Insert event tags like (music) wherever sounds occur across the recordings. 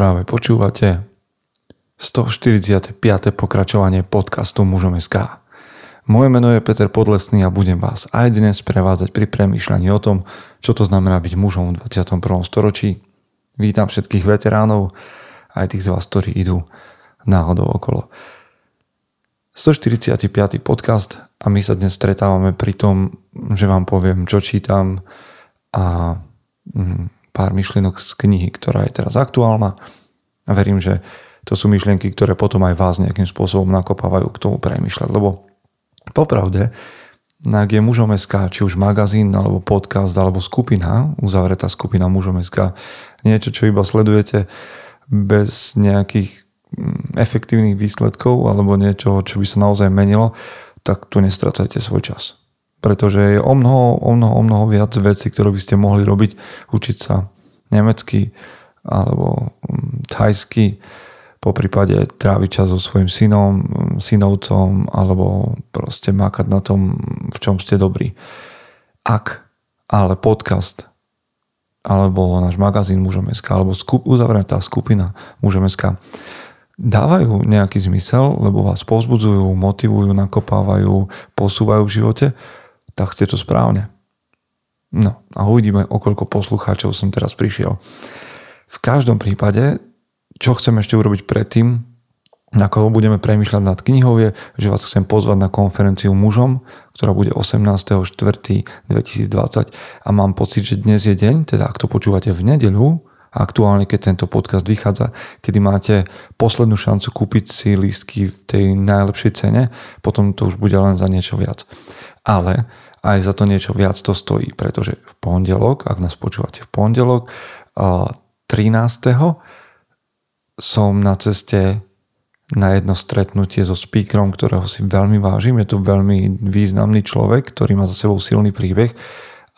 Práve počúvate 145. pokračovanie podcastu Mužom SK. Moje meno je Peter Podlesný a budem vás aj dnes prevádzať pri premýšľaní o tom, čo to znamená byť mužom v 21. storočí. Vítam všetkých veteránov, aj tých z vás, ktorí idú náhodou okolo. 145. podcast a my sa dnes stretávame pri tom, že vám poviem, čo čítam a mm, pár myšlienok z knihy, ktorá je teraz aktuálna. A verím, že to sú myšlienky, ktoré potom aj vás nejakým spôsobom nakopávajú k tomu premyšľať, lebo popravde, ak je mužom či už magazín, alebo podcast, alebo skupina, uzavretá skupina mužom niečo, čo iba sledujete bez nejakých mm, efektívnych výsledkov alebo niečo, čo by sa naozaj menilo, tak tu nestracajte svoj čas pretože je o mnoho, o mnoho, o mnoho viac vecí, ktoré by ste mohli robiť, učiť sa nemecky alebo mm, thajsky, po prípade tráviť čas so svojim synom, mm, synovcom alebo proste makať na tom, v čom ste dobrí. Ak ale podcast alebo náš magazín Mužom.sk alebo skup, uzavretá skupina Mužom.sk dávajú nejaký zmysel, lebo vás povzbudzujú, motivujú, nakopávajú, posúvajú v živote, tak ste to správne. No a uvidíme, o koľko poslucháčov som teraz prišiel. V každom prípade, čo chcem ešte urobiť predtým, ako budeme premyšľať nad knihou je, že vás chcem pozvať na konferenciu mužom, ktorá bude 18.4.2020 a mám pocit, že dnes je deň, teda ak to počúvate v nedeľu, aktuálne keď tento podcast vychádza, kedy máte poslednú šancu kúpiť si lístky v tej najlepšej cene, potom to už bude len za niečo viac. Ale aj za to niečo viac to stojí, pretože v pondelok, ak nás počúvate v pondelok, 13. som na ceste na jedno stretnutie so speakerom, ktorého si veľmi vážim. Je to veľmi významný človek, ktorý má za sebou silný príbeh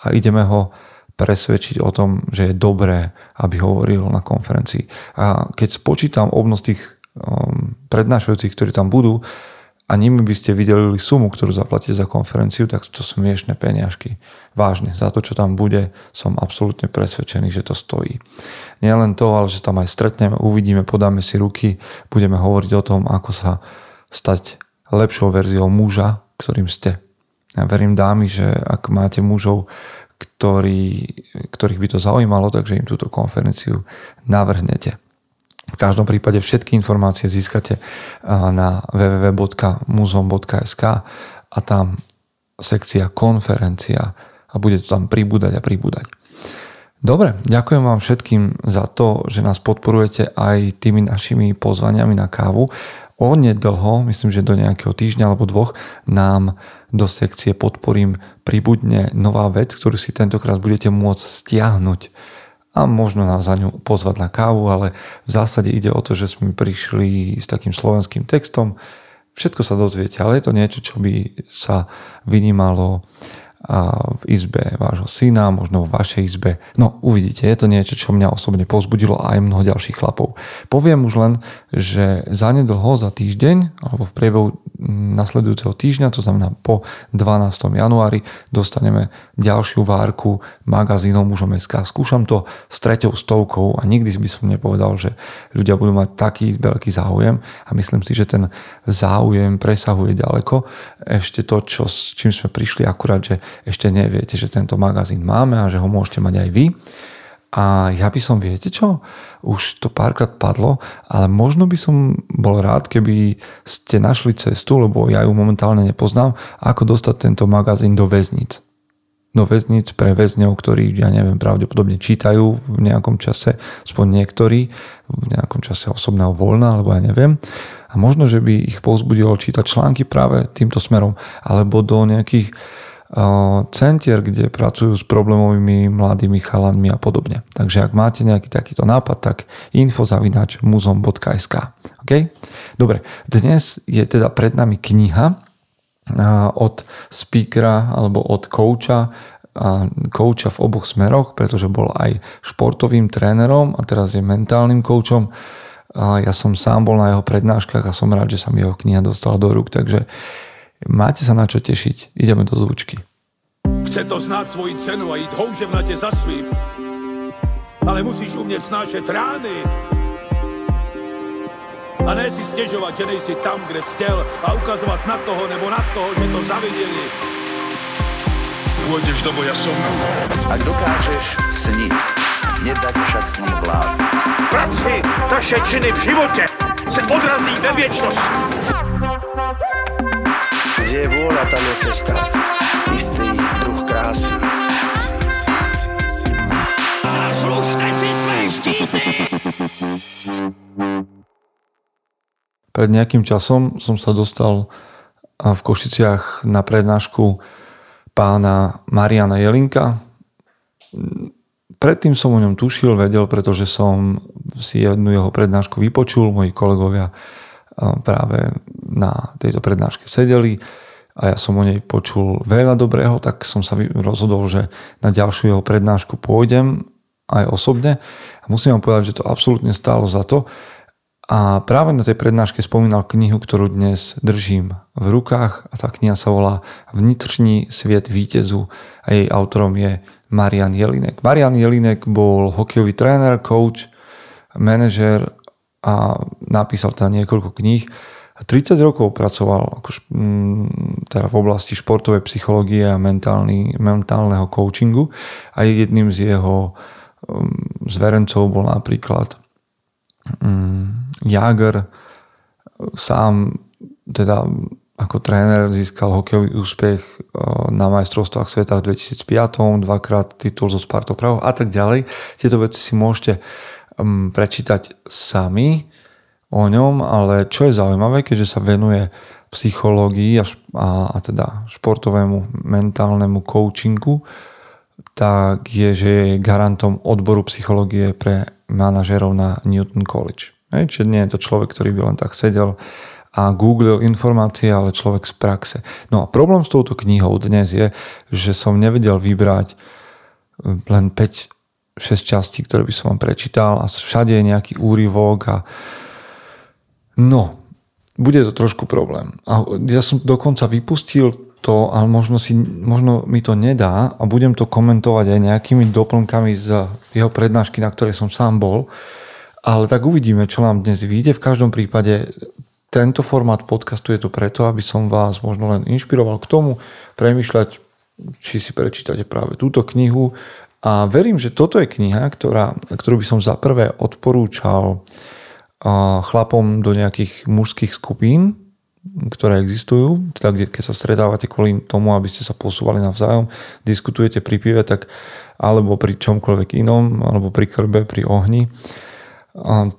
a ideme ho presvedčiť o tom, že je dobré, aby hovoril na konferencii. A keď spočítam obnos tých um, prednášajúcich, ktorí tam budú, a nimi by ste videli sumu, ktorú zaplatíte za konferenciu, tak to sú miešne peniažky. Vážne, za to, čo tam bude, som absolútne presvedčený, že to stojí. Nie len to, ale že tam aj stretneme, uvidíme, podáme si ruky, budeme hovoriť o tom, ako sa stať lepšou verziou muža, ktorým ste. Ja verím dámy, že ak máte mužov, ktorý, ktorých by to zaujímalo, takže im túto konferenciu navrhnete. V každom prípade všetky informácie získate na www.muzeum.sk a tam sekcia konferencia a bude to tam pribúdať a pribúdať. Dobre, ďakujem vám všetkým za to, že nás podporujete aj tými našimi pozvaniami na kávu. Onedlho, myslím, že do nejakého týždňa alebo dvoch, nám do sekcie podporím pribudne nová vec, ktorú si tentokrát budete môcť stiahnuť a možno nás za ňu pozvať na kávu, ale v zásade ide o to, že sme prišli s takým slovenským textom. Všetko sa dozviete, ale je to niečo, čo by sa vynímalo v izbe vášho syna, možno v vašej izbe. No uvidíte, je to niečo, čo mňa osobne pozbudilo aj mnoho ďalších chlapov. Poviem už len, že zanedlho za týždeň alebo v priebehu nasledujúceho týždňa, to znamená po 12. januári, dostaneme ďalšiu várku magazínov mužom SK. Skúšam to s treťou stovkou a nikdy by som nepovedal, že ľudia budú mať taký veľký záujem a myslím si, že ten záujem presahuje ďaleko. Ešte to, čo, s čím sme prišli akurát, že ešte neviete, že tento magazín máme a že ho môžete mať aj vy. A ja by som, viete čo, už to párkrát padlo, ale možno by som bol rád, keby ste našli cestu, lebo ja ju momentálne nepoznám, ako dostať tento magazín do väznic. Do väznic pre väzňov, ktorí, ja neviem, pravdepodobne čítajú v nejakom čase, aspoň niektorí, v nejakom čase osobného voľna, alebo ja neviem. A možno, že by ich povzbudilo čítať články práve týmto smerom, alebo do nejakých centier, kde pracujú s problémovými mladými chalanmi a podobne. Takže ak máte nejaký takýto nápad, tak infozavinač muzom.sk okay? Dobre, dnes je teda pred nami kniha od speakera alebo od kouča kouča v oboch smeroch, pretože bol aj športovým trénerom a teraz je mentálnym koučom. Ja som sám bol na jeho prednáškach a som rád, že sa mi jeho kniha dostala do rúk, takže Máte sa na čo tešiť. Ideme do zvučky. Chce to znáť svoji cenu a ísť houževnate za svým. Ale musíš umieť snášať rány A ne si stěžovat, že nejsi tam, kde jsi chtěl a ukazovat na toho nebo na toho, že to zaviděli. Pôjdeš do boja som. Ak dokážeš sniť, nedať však sním vlád. Práci, taše činy v životě se odrazí ve věčnosti. Kde je vôľa, tam je cesta. Istý druh krásy. Zaslužte si své štíty! Pred nejakým časom som sa dostal v Košiciach na prednášku pána Mariana Jelinka. Predtým som o ňom tušil, vedel, pretože som si jednu jeho prednášku vypočul, moji kolegovia práve na tejto prednáške sedeli a ja som o nej počul veľa dobrého, tak som sa rozhodol, že na ďalšiu jeho prednášku pôjdem aj osobne. A musím vám povedať, že to absolútne stálo za to. A práve na tej prednáške spomínal knihu, ktorú dnes držím v rukách a tá kniha sa volá Vnitřní sviet vítezu a jej autorom je Marian Jelinek. Marian Jelinek bol hokejový tréner, coach, manažer a napísal tam niekoľko kníh. 30 rokov pracoval ako, teda v oblasti športovej psychológie a mentálny, mentálneho coachingu a jedným z jeho zverencov bol napríklad Jager sám teda ako tréner získal hokejový úspech eh, na majstrovstvách sveta v 2005, dvakrát titul zo Spartou Praho a tak ďalej. Tieto veci si môžete prečítať sami o ňom, ale čo je zaujímavé, keďže sa venuje psychológii a, a, a teda športovému mentálnemu coachingu, tak je, že je garantom odboru psychológie pre manažerov na Newton College. Hej, čiže nie je to človek, ktorý by len tak sedel a googlil informácie, ale človek z praxe. No a problém s touto knihou dnes je, že som nevedel vybrať eh, len 5 6 častí, ktoré by som vám prečítal a všade je nejaký úryvok a no, bude to trošku problém. A ja som dokonca vypustil to, ale možno, si, možno mi to nedá a budem to komentovať aj nejakými doplnkami z jeho prednášky, na ktorej som sám bol, ale tak uvidíme, čo nám dnes vyjde. V každom prípade tento formát podcastu je to preto, aby som vás možno len inšpiroval k tomu premyšľať, či si prečítate práve túto knihu. A verím, že toto je kniha, ktorá, ktorú by som za prvé odporúčal chlapom do nejakých mužských skupín, ktoré existujú, teda kde, keď sa stretávate kvôli tomu, aby ste sa posúvali navzájom, diskutujete pri pive, tak alebo pri čomkoľvek inom, alebo pri krbe, pri ohni,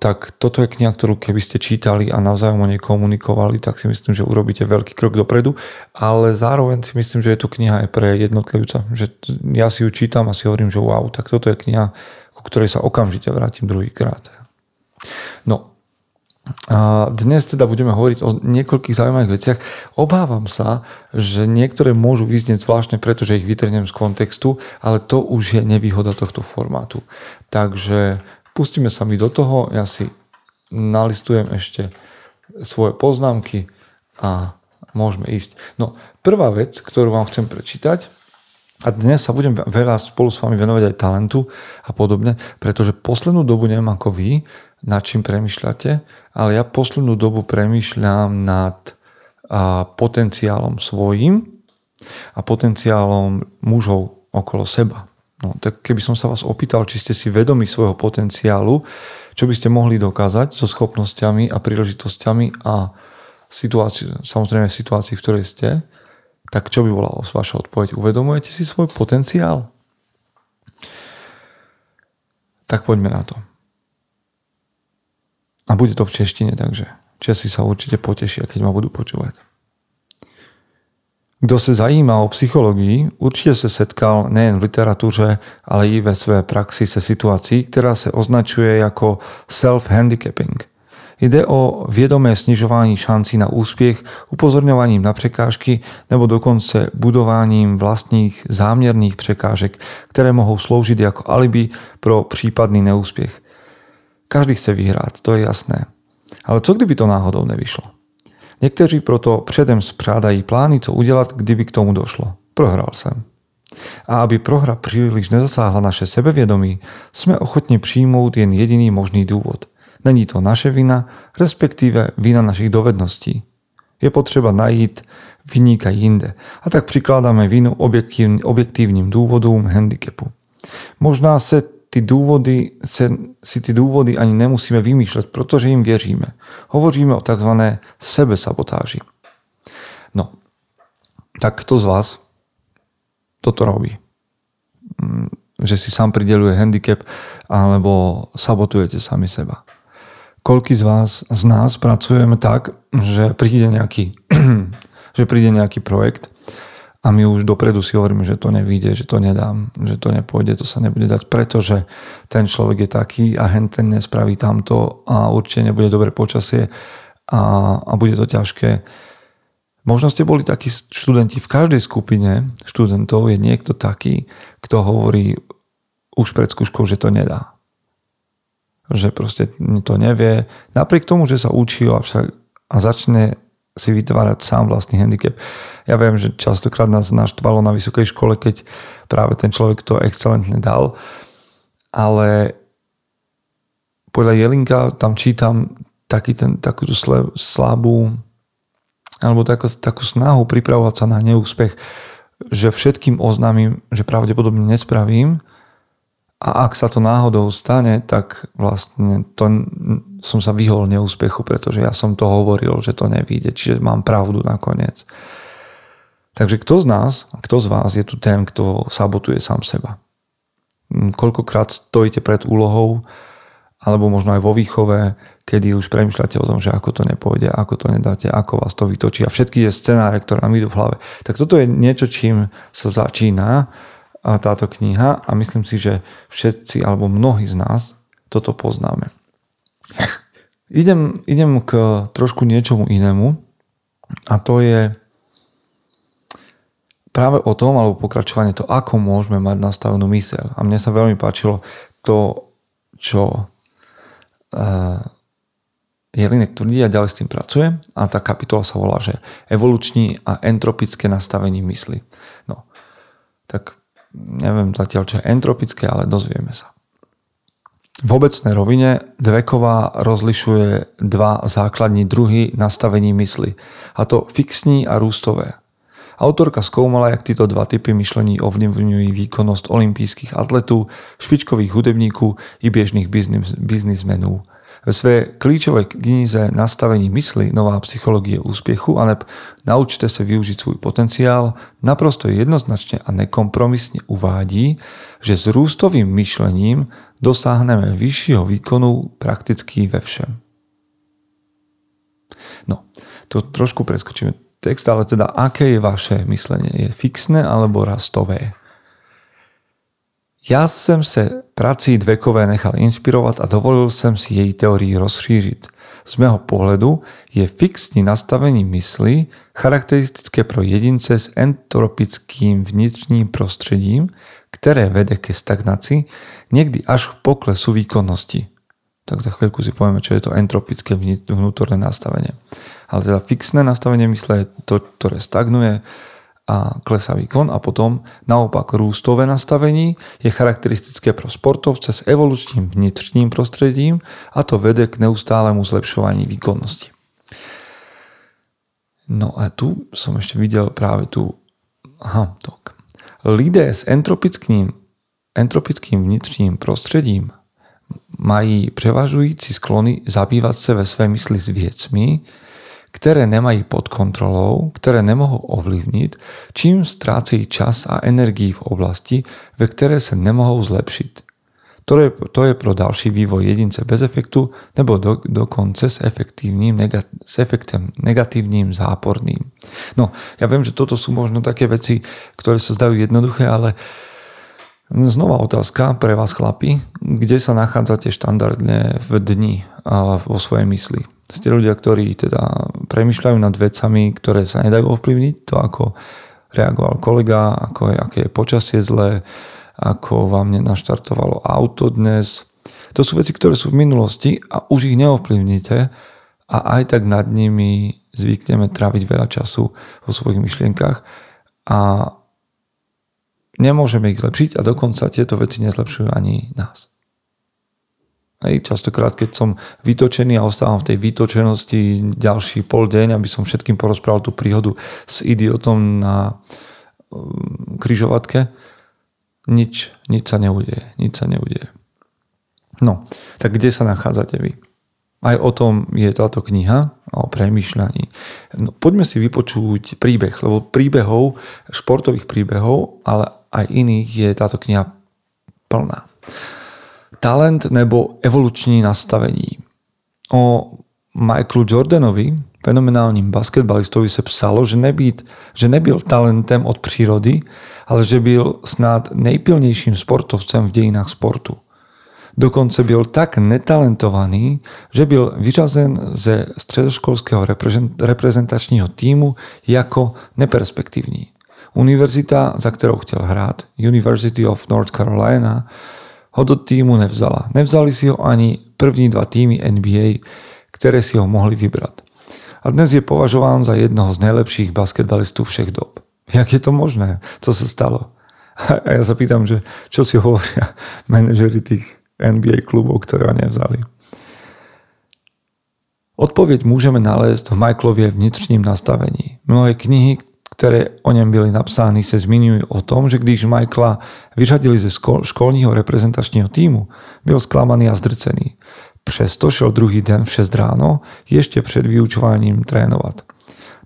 tak toto je kniha, ktorú keby ste čítali a navzájom o nej komunikovali, tak si myslím, že urobíte veľký krok dopredu, ale zároveň si myslím, že je to kniha aj pre jednotlivca. Že ja si ju čítam a si hovorím, že wow, tak toto je kniha, ku ktorej sa okamžite vrátim druhýkrát. No, a dnes teda budeme hovoriť o niekoľkých zaujímavých veciach. Obávam sa, že niektoré môžu vyznieť zvláštne, pretože ich vytrnem z kontextu, ale to už je nevýhoda tohto formátu. Takže Pustíme sa mi do toho, ja si nalistujem ešte svoje poznámky a môžeme ísť. No, prvá vec, ktorú vám chcem prečítať, a dnes sa budem veľa spolu s vami venovať aj talentu a podobne, pretože poslednú dobu neviem ako vy, nad čím premyšľate, ale ja poslednú dobu premyšľam nad a, potenciálom svojím a potenciálom mužov okolo seba. No, tak keby som sa vás opýtal, či ste si vedomi svojho potenciálu, čo by ste mohli dokázať so schopnosťami a príležitosťami a situáciu, samozrejme v situácii, v ktorej ste, tak čo by bola vaša odpoveď? Uvedomujete si svoj potenciál? Tak poďme na to. A bude to v češtine, takže Česi sa určite potešia, keď ma budú počúvať. Kdo se zajímá o psychologii, určitě se setkal nejen v literatuře, ale i ve své praxi se situací, která se označuje jako self-handicapping. Jde o vědomé snižování šancí na úspěch, upozorňováním na překážky nebo dokonce budováním vlastních záměrných překážek, které mohou sloužit jako alibi pro případný neúspěch. Každý chce vyhrát, to je jasné. Ale co kdyby to náhodou nevyšlo? Někteří proto předem spřádají plány, co udělat, kdyby k tomu došlo. Prohral jsem. A aby prohra příliš nezasáhla naše sebevědomí, jsme ochotni přijmout jen jediný možný důvod. Není to naše vina, respektíve vina našich dovedností. Je potřeba najít vyníka jinde. A tak přikladáme vinu objektívnym, objektívnym dôvodom handicapu. Možná se ty důvody, se, si ty důvody ani nemusíme vymýšlet, protože jim věříme. Hovoříme o takzvané sebesabotáži. No, tak kto z vás toto robí? Mm, že si sám prideluje handicap alebo sabotujete sami seba. Koľký z vás, z nás pracujeme tak, že príde nejaký, (clears throat) že príde nejaký projekt a my už dopredu si hovoríme, že to nevíde, že to nedám, že to nepôjde, to sa nebude dať, pretože ten človek je taký a hen ten nespraví tamto a určite nebude dobre počasie a, a bude to ťažké. Možno ste boli takí študenti. V každej skupine študentov je niekto taký, kto hovorí už pred skúškou, že to nedá. Že proste to nevie. Napriek tomu, že sa učil a, však, a začne si vytvárať sám vlastný handicap. Ja viem, že častokrát nás naštvalo na vysokej škole, keď práve ten človek to excelentne dal, ale podľa Jelinka tam čítam taký ten, takúto slabú alebo takú, takú snahu pripravovať sa na neúspech, že všetkým oznámim, že pravdepodobne nespravím a ak sa to náhodou stane, tak vlastne to, som sa vyhol neúspechu, pretože ja som to hovoril, že to nevíde, čiže mám pravdu nakoniec. Takže kto z nás, kto z vás je tu ten, kto sabotuje sám seba? Hm, koľkokrát stojíte pred úlohou, alebo možno aj vo výchove, kedy už premyšľate o tom, že ako to nepôjde, ako to nedáte, ako vás to vytočí a všetky tie scenáre, ktoré nám idú v hlave. Tak toto je niečo, čím sa začína táto kniha a myslím si, že všetci alebo mnohí z nás toto poznáme. Idem, idem k trošku niečomu inému a to je práve o tom, alebo pokračovanie to, ako môžeme mať nastavenú myseľ. A mne sa veľmi páčilo to, čo uh, Jelinek tvrdí a ďalej s tým pracuje a tá kapitola sa volá, že evoluční a entropické nastavenie mysli. No, tak neviem zatiaľ, čo je entropické, ale dozvieme sa. V obecnej rovine Dveková rozlišuje dva základní druhy nastavení mysli, a to fixní a rústové. Autorka skúmala, jak títo dva typy myšlení ovlivňujú výkonnosť olympijských atletů, špičkových hudebníků i biznis, biznismenů. Ve své klíčové knize Nastavení mysli Nová psychologie úspěchu aneb Naučte se využiť svůj potenciál naprosto jednoznačne a nekompromisne uvádí, že s rústovým myšlením dosáhneme vyššího výkonu prakticky ve všem. No, to trošku preskočíme text, ale teda aké je vaše myslenie? Je fixné alebo rastové? Já jsem se prací Dvekové nechal inspirovat a dovolil jsem si její teorii rozšířit. Z mého pohledu je fixní nastavení mysli charakteristické pro jedince s entropickým vnitřním prostředím, které vede ke stagnaci, někdy až k poklesu výkonnosti. Tak za chvíľku si povieme, čo je to entropické vnútorné nastavenie. Ale teda fixné nastavenie mysle je to, ktoré stagnuje, a klesá výkon a potom naopak růstové nastavení je charakteristické pro sportovce s evolučním vnitřním prostředím a to vede k neustálému zlepšování výkonnosti. No a tu som ešte videl práve tu aha, tak. Lidé s entropickým, entropickým vnitřním prostředím mají převažující sklony zabývat se ve své mysli s věcmi, ktoré nemají pod kontrolou, ktoré nemohou ovlivniť, čím strácají čas a energii v oblasti, ve které se nemohou zlepšiť. To je, to je pro další vývoj jedince bez efektu nebo do, dokonce s, efektívnym, negat, s efektem negatívnym, záporným. No, ja viem, že toto sú možno také veci, ktoré sa zdajú jednoduché, ale znova otázka pre vás chlapi, kde sa nachádzate štandardne v dni a vo svojej mysli ste ľudia, ktorí teda premyšľajú nad vecami, ktoré sa nedajú ovplyvniť, to ako reagoval kolega, ako je, aké je počasie zlé, ako vám nenaštartovalo auto dnes. To sú veci, ktoré sú v minulosti a už ich neovplyvníte a aj tak nad nimi zvykneme tráviť veľa času vo svojich myšlienkach a nemôžeme ich zlepšiť a dokonca tieto veci nezlepšujú ani nás. Hej, častokrát, keď som vytočený a ostávam v tej vytočenosti ďalší pol deň, aby som všetkým porozprával tú príhodu s idiotom na um, kryžovatke, nič, nič sa neudeje. Nič sa neudeje. No, tak kde sa nachádzate vy? Aj o tom je táto kniha, o premýšľaní. No, poďme si vypočuť príbeh, lebo príbehov, športových príbehov, ale aj iných je táto kniha plná. Talent nebo evoluční nastavení. O Michaelu Jordanovi, fenomenálním basketbalistovi, se psalo, že, nebýt, že nebyl talentem od přírody, ale že byl snad nejpilnějším sportovcem v dějinách sportu. Dokonce byl tak netalentovaný, že byl vyřazen ze středoškolského reprezentačního týmu jako neperspektivní. Univerzita, za kterou chtěl hrát, University of North Carolina, ho do týmu nevzala. Nevzali si ho ani první dva týmy NBA, které si ho mohli vybrat. A dnes je považován za jednoho z nejlepších basketbalistů všech dob. Jak je to možné? Co se stalo? A ja sa pýtam, že čo si hovoria (laughs) manažeri tých NBA klubov, ktoré ho nevzali. Odpověď můžeme nalézt v Michaelově vnitřním nastavení. Mnohé knihy, které o něm byly napsány, se zmiňují o tom, že když Michaela vyřadili ze školního reprezentačního týmu, byl zklamaný a zdrcený. Přesto šel druhý den v 6 ráno ještě před vyučováním trénovat.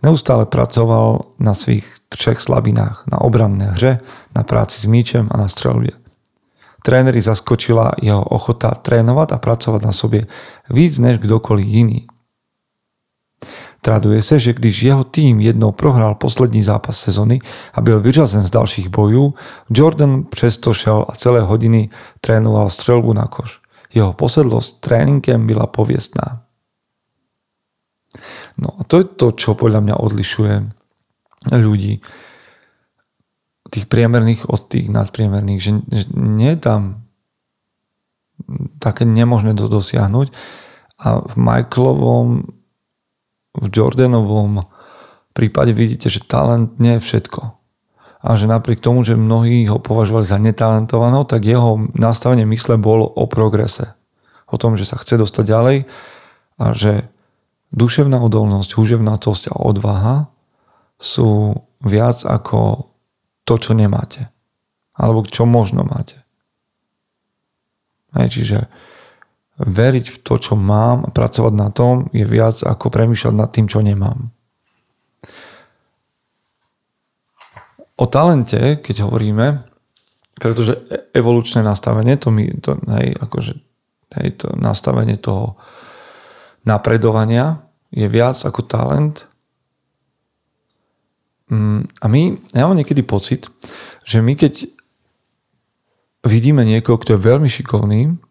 Neustále pracoval na svých třech slabinách, na obranné hře, na práci s míčem a na střelbě. Tréneri zaskočila jeho ochota trénovať a pracovať na sobě víc než kdokoliv jiný. Traduje se, že když jeho tým jednou prohrál poslední zápas sezony a byl vyřazen z dalších bojů, Jordan přesto šel a celé hodiny trénoval střelbu na koš. Jeho posedlosť tréninkem byla poviestná. No a to je to, čo podľa mňa odlišuje ľudí tých priemerných od tých nadpriemerných, že, nie je tam také nemožné to dosiahnuť a v Michaelovom v Jordanovom prípade vidíte, že talent nie je všetko. A že napriek tomu, že mnohí ho považovali za netalentovaného, tak jeho nastavenie mysle bolo o progrese. O tom, že sa chce dostať ďalej a že duševná odolnosť, húževnatosť a odvaha sú viac ako to, čo nemáte. Alebo čo možno máte. Hej, čiže veriť v to, čo mám a pracovať na tom je viac ako premýšľať nad tým, čo nemám. O talente, keď hovoríme, pretože e- evolučné nastavenie, to, mi, to, hej, akože, hej, to nastavenie toho napredovania je viac ako talent. Mm, a my, ja mám niekedy pocit, že my keď vidíme niekoho, kto je veľmi šikovný,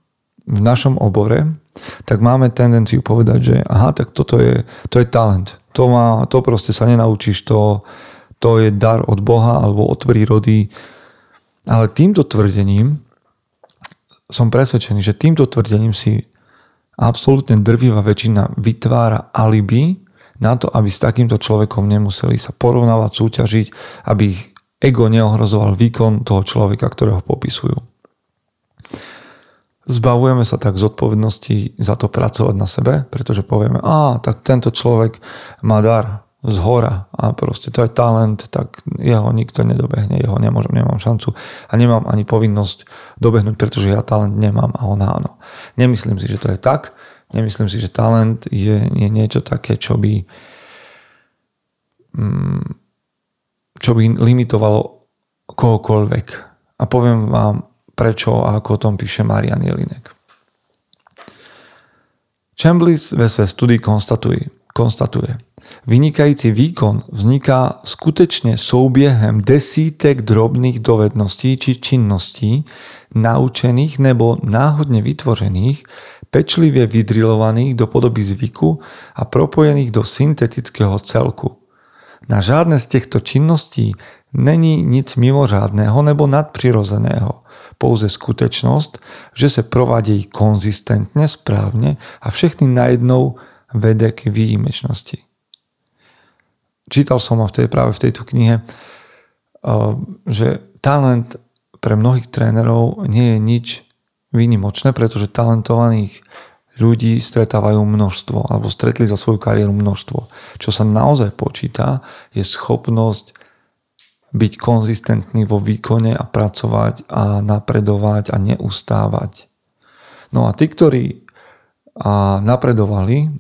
v našom obore, tak máme tendenciu povedať, že aha, tak toto je, to je talent. To, má, to proste sa nenaučíš, to, to je dar od Boha alebo od prírody. Ale týmto tvrdením som presvedčený, že týmto tvrdením si absolútne drvivá väčšina vytvára alibi na to, aby s takýmto človekom nemuseli sa porovnávať, súťažiť, aby ich ego neohrozoval výkon toho človeka, ktorého popisujú. Zbavujeme sa tak zodpovednosti za to pracovať na sebe, pretože povieme, a tak tento človek má dar z hora a proste to je talent, tak jeho nikto nedobehne, jeho nemôžem, nemám šancu a nemám ani povinnosť dobehnúť, pretože ja talent nemám a on áno. Nemyslím si, že to je tak. Nemyslím si, že talent je, je niečo také, čo by mm, čo by limitovalo kohokoľvek. A poviem vám prečo a ako o tom píše Marian Jelinek. Chamblis ve své studii konstatuje, konstatuje, vynikající výkon vzniká skutečne souběhem desítek drobných dovedností či činností, naučených nebo náhodne vytvořených, pečlivě vydrilovaných do podoby zvyku a propojených do syntetického celku. Na žádné z těchto činností není nic mimořádného nebo nadprirozeného pouze skutečnosť, že sa provádejí konzistentne, správne a všechny najednou vede k výjimečnosti. Čítal som v tej, práve v tejto knihe, že talent pre mnohých trénerov nie je nič výnimočné, pretože talentovaných ľudí stretávajú množstvo, alebo stretli za svoju kariéru množstvo. Čo sa naozaj počíta, je schopnosť byť konzistentný vo výkone a pracovať a napredovať a neustávať. No a tí, ktorí a napredovali,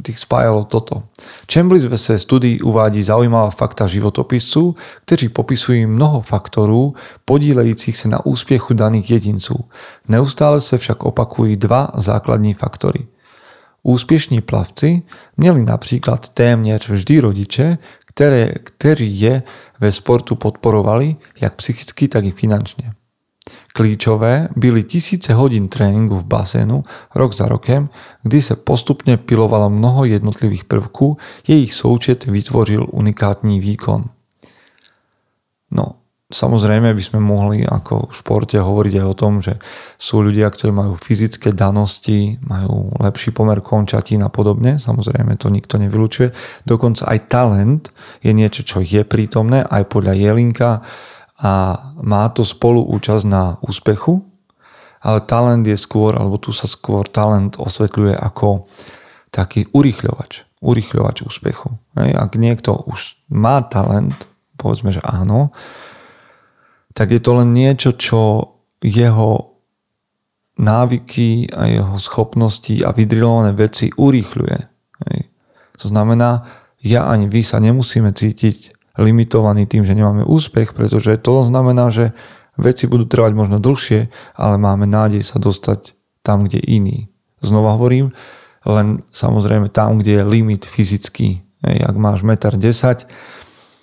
tých spájalo toto. Chamblis v studii uvádí zaujímavá fakta životopisu, ktorí popisujú mnoho faktorov podílejúcich sa na úspiechu daných jedincov. Neustále sa však opakujú dva základní faktory. Úspiešní plavci mieli napríklad témner vždy rodiče, ktoré, ktorí je ve sportu podporovali, jak psychicky, tak i finančne. Klíčové byli tisíce hodín tréningu v bazénu rok za rokem, kdy sa postupne pilovalo mnoho jednotlivých prvků, jejich součet vytvoril unikátní výkon. No, samozrejme by sme mohli ako v športe hovoriť aj o tom, že sú ľudia, ktorí majú fyzické danosti, majú lepší pomer končatín a podobne. Samozrejme to nikto nevylučuje. Dokonca aj talent je niečo, čo je prítomné aj podľa Jelinka a má to spolu účasť na úspechu, ale talent je skôr, alebo tu sa skôr talent osvetľuje ako taký urychľovač, urychľovač úspechu. Ak niekto už má talent, povedzme, že áno, tak je to len niečo, čo jeho návyky a jeho schopnosti a vydrilované veci urýchľuje. To znamená, ja ani vy sa nemusíme cítiť limitovaní tým, že nemáme úspech, pretože to znamená, že veci budú trvať možno dlhšie, ale máme nádej sa dostať tam, kde iný. Znova hovorím, len samozrejme tam, kde je limit fyzický. Hej, ak máš 1,10 m,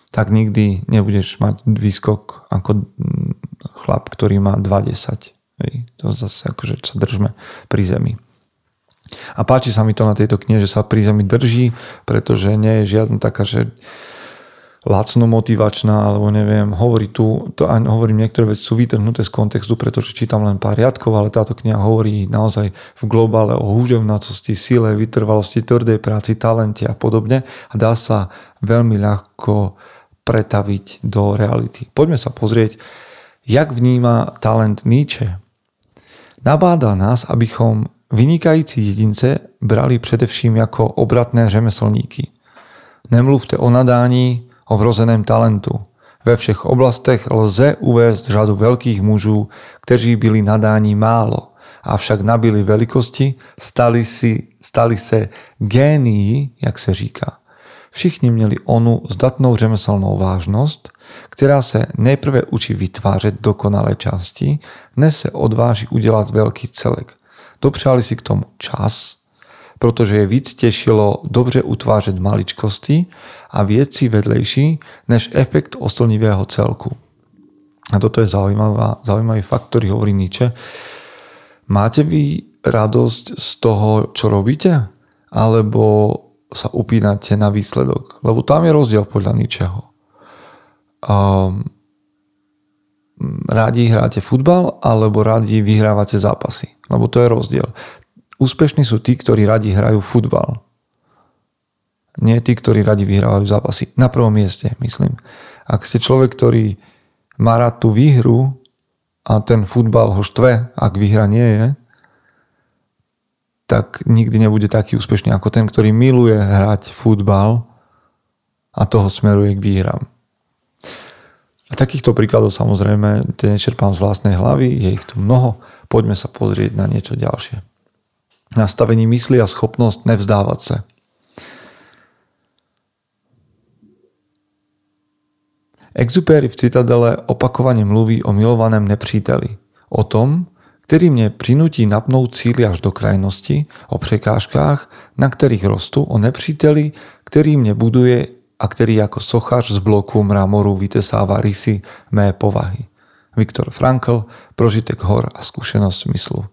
tak nikdy nebudeš mať výskok ako chlap, ktorý má 2,10 Hej, to zase akože sa držme pri zemi. A páči sa mi to na tejto knihe, že sa pri zemi drží, pretože nie je žiadna taká, že lacno motivačná, alebo neviem, hovorí tu, to aj hovorím, niektoré veci sú vytrhnuté z kontextu, pretože čítam len pár riadkov, ale táto kniha hovorí naozaj v globále o húževnacosti, sile, vytrvalosti, tvrdej práci, talente a podobne a dá sa veľmi ľahko pretaviť do reality. Poďme sa pozrieť, jak vníma talent Nietzsche. Nabáda nás, abychom vynikající jedince brali především jako obratné řemeslníky. Nemluvte o nadání, o vrozeném talentu. Ve všech oblastech lze uvést řadu veľkých mužů, kteří byli nadání málo, avšak nabili velikosti, stali, si, stali se génií, jak se říká. Všichni měli onu zdatnou řemeslnou vážnost, která se nejprve učí vytvářet dokonalé části, než se odváží udělat velký celek. Dopřáli si k tomu čas, protože je víc těšilo dobře utvářet maličkosti a věci vedlejší než efekt oslnivého celku. A toto je zaujímavá, zaujímavý fakt, ktorý hovorí Nietzsche. Máte vy radosť z toho, čo robíte? Alebo sa upínate na výsledok? Lebo tam je rozdiel podľa ničeho. Um, rádi hráte futbal alebo rádi vyhrávate zápasy. Lebo to je rozdiel. Úspešní sú tí, ktorí radi hrajú futbal. Nie tí, ktorí radi vyhrávajú zápasy. Na prvom mieste, myslím. Ak ste človek, ktorý má rád tú výhru a ten futbal ho štve, ak výhra nie je, tak nikdy nebude taký úspešný ako ten, ktorý miluje hrať futbal a toho smeruje k výhram. A takýchto príkladov samozrejme nečerpám z vlastnej hlavy, je ich tu mnoho. Poďme sa pozrieť na niečo ďalšie nastavení mysli a schopnost nevzdávat se. Exupéry v Citadele opakovaně mluví o milovaném nepříteli. O tom, který mě přinutí napnout cíly až do krajnosti, o překážkách, na kterých rostu, o nepříteli, který mě buduje a který jako sochař z bloku mramoru vytesává rysy mé povahy. Viktor Frankl, Prožitek hor a skúsenosť smyslu.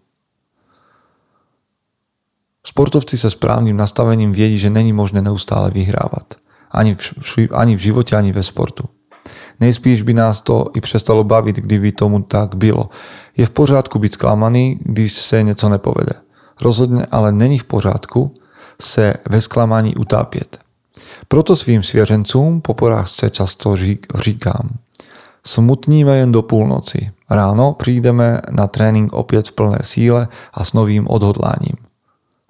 Sportovci sa správnym nastavením viedi, že není možné neustále vyhrávať. Ani v, ani v živote, ani ve sportu. Nejspíš by nás to i přestalo bavit, kdyby tomu tak bylo. Je v pořádku byť sklamaný, když se něco nepovede. Rozhodne ale není v pořádku se ve sklamaní utápět. Proto svým svěřencům po porážce často říkám. Smutníme jen do púlnoci. Ráno prídeme na tréning opäť v plné síle a s novým odhodláním.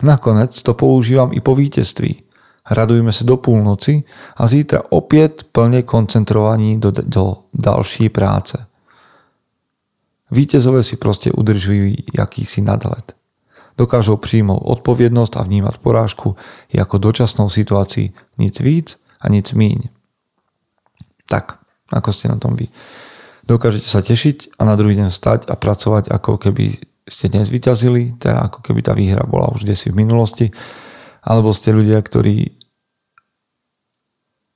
Nakoniec to používam i po víťazství. Radujme sa do púlnoci a zítra opäť plne koncentrovaní do, do ďalšej práce. Víťazové si proste udržujú jakýsi nadhled. Dokážu príjmať odpovednosť a vnímať porážku ako dočasnou situácií nic víc a nic míň. Tak, ako ste na tom vy. Dokážete sa tešiť a na druhý deň stať a pracovať ako keby ste dnes vyťazili, teda ako keby tá výhra bola už desi v minulosti, alebo ste ľudia, ktorí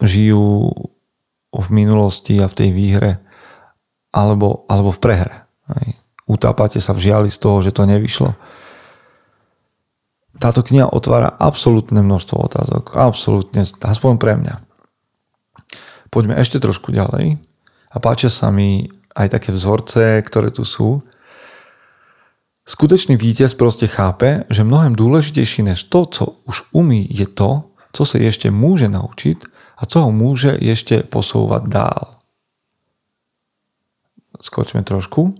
žijú v minulosti a v tej výhre, alebo, alebo v prehre. Utápate sa v žiali z toho, že to nevyšlo. Táto kniha otvára absolútne množstvo otázok. Absolútne, aspoň pre mňa. Poďme ešte trošku ďalej. A páčia sa mi aj také vzorce, ktoré tu sú. Skutečný víťaz proste chápe, že mnohem dôležitejší než to, co už umí, je to, co sa ešte môže naučiť a co ho môže ešte posúvať dál. Skočme trošku.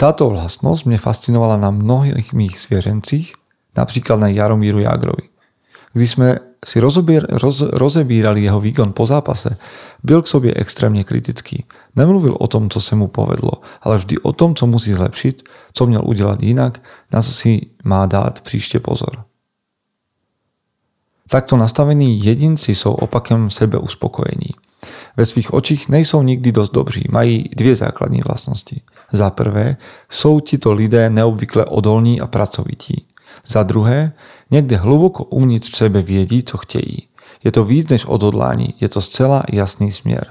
Táto vlastnosť mne fascinovala na mnohých mých zvierencích, napríklad na Jaromíru Jagrovi. Když sme si rozobier, roz, rozebírali jeho výkon po zápase, byl k sobě extrémně kritický. Nemluvil o tom, co se mu povedlo, ale vždy o tom, co musí zlepšiť, co měl udělat jinak, na co si má dát příště pozor. Takto nastavení jedinci jsou opakem sebe uspokojení. Ve svých očích nejsou nikdy dosť dobří, mají dvě základní vlastnosti. Za prvé, jsou tito lidé neobvykle odolní a pracovití. Za druhé, niekde hluboko uvnitř sebe viedí, co chtějí. Je to víc než odhodlání, je to zcela jasný směr.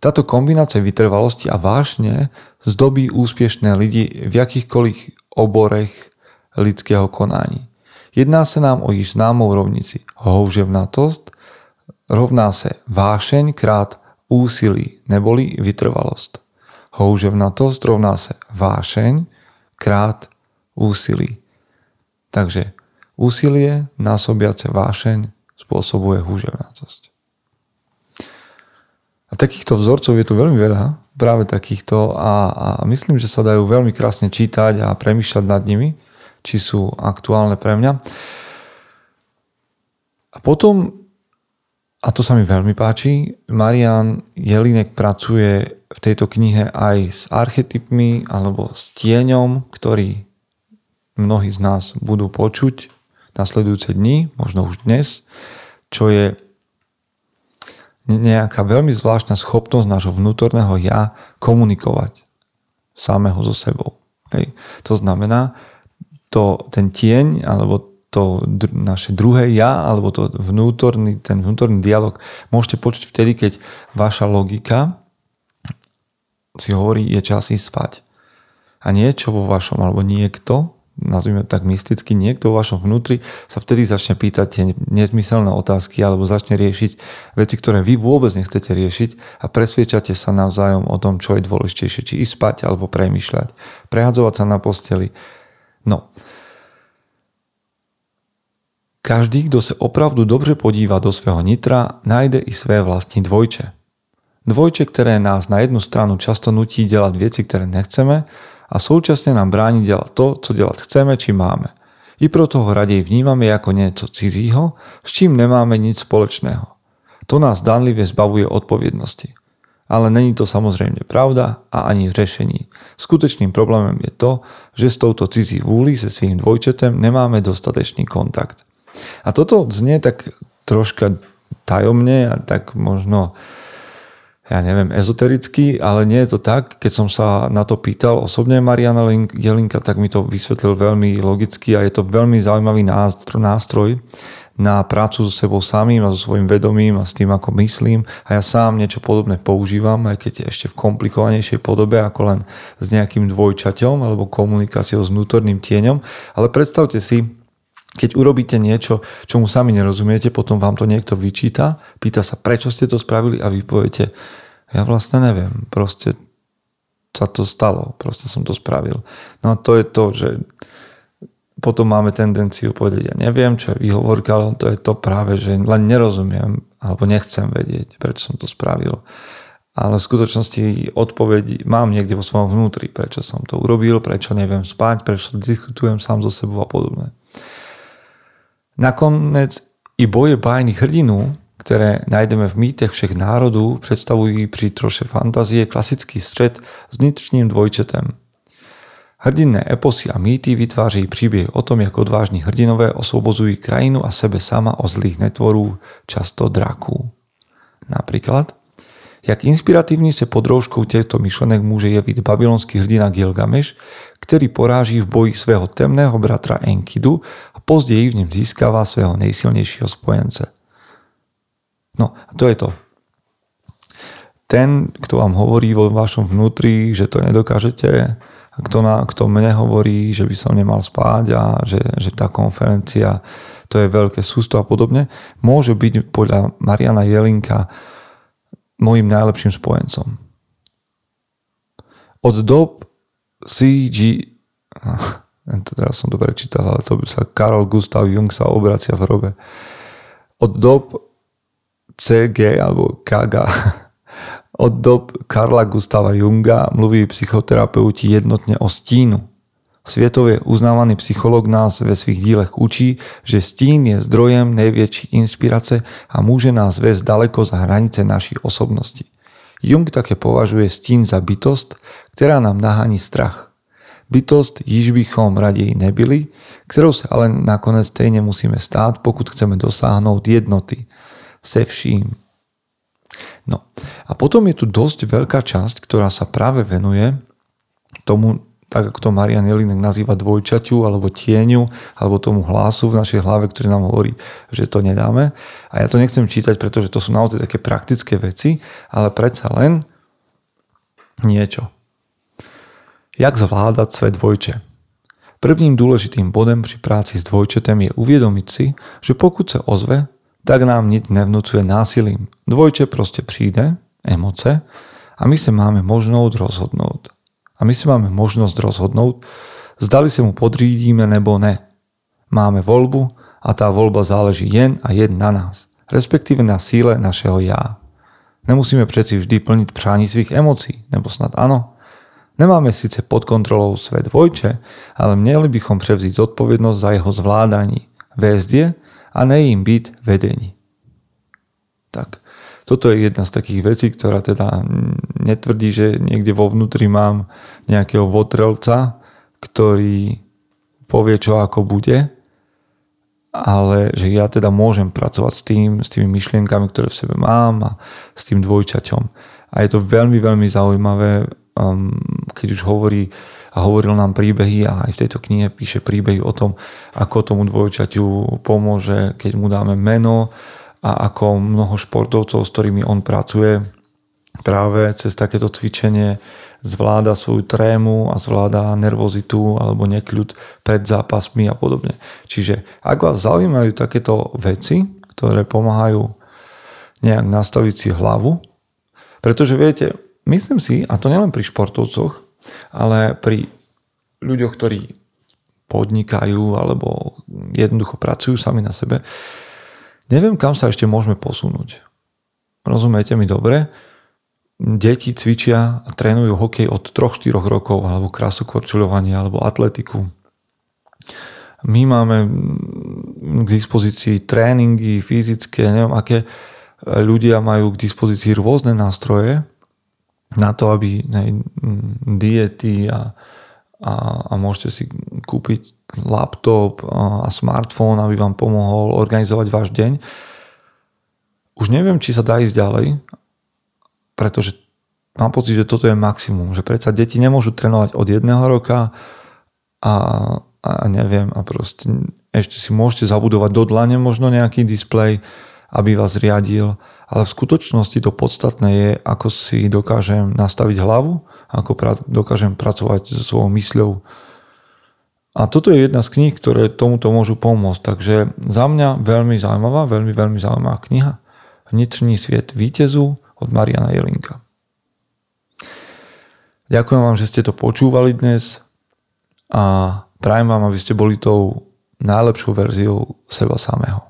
Táto kombinácia vytrvalosti a vášne zdobí úspiešné lidi v jakýchkoľvek oborech lidského konání. Jedná sa nám o již známou rovnici. Houževnatost rovná se vášeň krát úsilí neboli vytrvalost. Houževnatost rovná se vášeň krát úsilí. Takže úsilie násobiace vášeň spôsobuje húževnácosť. A takýchto vzorcov je tu veľmi veľa, práve takýchto a, a myslím, že sa dajú veľmi krásne čítať a premýšľať nad nimi, či sú aktuálne pre mňa. A potom, a to sa mi veľmi páči, Marian Jelinek pracuje v tejto knihe aj s archetypmi alebo s tieňom, ktorý mnohí z nás budú počuť nasledujúce dni, možno už dnes, čo je nejaká veľmi zvláštna schopnosť nášho vnútorného ja komunikovať samého so sebou. Hej. To znamená, to, ten tieň alebo to naše druhé ja alebo to vnútorný, ten vnútorný dialog môžete počuť vtedy, keď vaša logika si hovorí, je čas ísť spať. A niečo vo vašom, alebo niekto nazvime tak mysticky, niekto vo vašom vnútri sa vtedy začne pýtať tie nezmyselné otázky alebo začne riešiť veci, ktoré vy vôbec nechcete riešiť a presviečate sa navzájom o tom, čo je dôležitejšie, či ísť spať alebo premýšľať, prehadzovať sa na posteli. No. Každý, kto sa opravdu dobře podíva do svého nitra, nájde i své vlastní dvojče. Dvojče, ktoré nás na jednu stranu často nutí delať veci, ktoré nechceme a současne nám bráni delať to, co delať chceme či máme. I proto ho radej vnímame ako niečo cizího, s čím nemáme nič spoločného. To nás danlivě zbavuje odpovednosti. Ale není to samozrejme pravda a ani řešení. Skutečným problémem je to, že s touto cizí vúli se svým dvojčetem nemáme dostatečný kontakt. A toto znie tak troška tajomne a tak možno ja neviem, ezotericky, ale nie je to tak. Keď som sa na to pýtal osobne Mariana Jelinka, tak mi to vysvetlil veľmi logicky a je to veľmi zaujímavý nástroj na prácu so sebou samým a so svojím vedomím a s tým, ako myslím. A ja sám niečo podobné používam, aj keď ešte v komplikovanejšej podobe, ako len s nejakým dvojčaťom alebo komunikáciou s vnútorným tieňom. Ale predstavte si, keď urobíte niečo, čomu sami nerozumiete, potom vám to niekto vyčíta, pýta sa, prečo ste to spravili a vy poviete, ja vlastne neviem, proste sa to stalo, proste som to spravil. No a to je to, že potom máme tendenciu povedať, ja neviem, čo je výhovorka, ale to je to práve, že len nerozumiem alebo nechcem vedieť, prečo som to spravil. ale v skutočnosti odpoveď mám niekde vo svojom vnútri, prečo som to urobil, prečo neviem spať, prečo diskutujem sám so sebou a podobne. Nakoniec i boje bájnych hrdinu, ktoré nájdeme v mýtech všech národov, predstavujú pri troše fantázie klasický stred s vnitřným dvojčetem. Hrdinné eposy a mýty vytvářejí príbeh o tom, jak odvážni hrdinové osvobozujú krajinu a sebe sama o zlých netvorů, často draků. Napríklad Jak inspiratívny se pod rouškou těchto myšlenek může jevit babylonský hrdina Gilgameš, který poráží v boji svého temného bratra Enkidu a později v něm získává svého nejsilnějšího spojence. No a to je to. Ten, kto vám hovorí vo vašom vnútri, že to nedokážete, kto, na, kto mne hovorí, že by som nemal spať a že, že tá konferencia to je veľké sústo a podobne, môže byť podľa Mariana Jelinka mojim najlepším spojencom. Od dob CG (laughs) to teraz som dobre čítal, ale to by sa Karol Gustav Jung sa obracia v hrobe. Od dob CG alebo KG (laughs) od dob Karla Gustava Junga mluví psychoterapeuti jednotne o stínu. Svietově uznávaný psycholog nás ve svých dílech učí, že stín je zdrojem největší inspirace a může nás vést daleko za hranice naší osobnosti. Jung také považuje stín za bytost, která nám nahání strach. Bytost, již bychom raději nebyli, kterou se ale nakonec stejně musíme stát, pokud chceme dosáhnout jednoty se vším. No a potom je tu dosť veľká časť, ktorá sa práve venuje tomu tak ako to Marian Jelinek nazýva dvojčaťu alebo tieňu alebo tomu hlasu v našej hlave, ktorý nám hovorí, že to nedáme. A ja to nechcem čítať, pretože to sú naozaj také praktické veci, ale predsa len niečo. Jak zvládať svet dvojče? Prvním dôležitým bodem pri práci s dvojčetem je uvědomit si, že pokud se ozve, tak nám nič nevnúcuje násilím. Dvojče proste príde, emoce, a my sa máme možnosť rozhodnúť. A my si máme možnosť rozhodnúť, zdali sa mu podřídíme nebo ne. Máme voľbu a tá voľba záleží jen a jen na nás, respektíve na síle našeho já. Nemusíme přeci vždy plniť přání svých emocí, nebo snad ano. Nemáme síce pod kontrolou svet dvojče, ale měli bychom převziť zodpovednosť za jeho zvládání, vést je a ne im byť vedení. Tak toto je jedna z takých vecí, ktorá teda netvrdí, že niekde vo vnútri mám nejakého votrelca, ktorý povie, čo ako bude, ale že ja teda môžem pracovať s tým, s tými myšlienkami, ktoré v sebe mám a s tým dvojčaťom. A je to veľmi, veľmi zaujímavé, um, keď už hovorí a hovoril nám príbehy a aj v tejto knihe píše príbehy o tom, ako tomu dvojčaťu pomôže, keď mu dáme meno, a ako mnoho športovcov, s ktorými on pracuje, práve cez takéto cvičenie zvláda svoju trému a zvláda nervozitu alebo nekľud pred zápasmi a podobne. Čiže ak vás zaujímajú takéto veci, ktoré pomáhajú nejak nastaviť si hlavu, pretože viete, myslím si, a to nielen pri športovcoch, ale pri ľuďoch, ktorí podnikajú alebo jednoducho pracujú sami na sebe, Neviem, kam sa ešte môžeme posunúť. Rozumiete mi dobre? Deti cvičia a trénujú hokej od 3-4 rokov, alebo krasokorčuľovanie, alebo atletiku. My máme k dispozícii tréningy fyzické, neviem aké ľudia majú k dispozícii rôzne nástroje na to, aby ne, diety a, a, a môžete si kúpiť laptop a smartfón, aby vám pomohol organizovať váš deň. Už neviem, či sa dá ísť ďalej, pretože mám pocit, že toto je maximum, že predsa deti nemôžu trénovať od jedného roka a, a neviem, a proste ešte si môžete zabudovať do dlane možno nejaký displej, aby vás riadil, ale v skutočnosti to podstatné je, ako si dokážem nastaviť hlavu, ako pra- dokážem pracovať so svojou mysľou, a toto je jedna z kníh, ktoré tomuto môžu pomôcť. Takže za mňa veľmi zaujímavá, veľmi, veľmi zaujímavá kniha. Vnitřní sviet vítezu od Mariana Jelinka. Ďakujem vám, že ste to počúvali dnes a prajem vám, aby ste boli tou najlepšou verziou seba samého.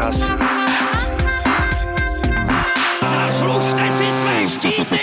raz. Zaslužte si své štíty!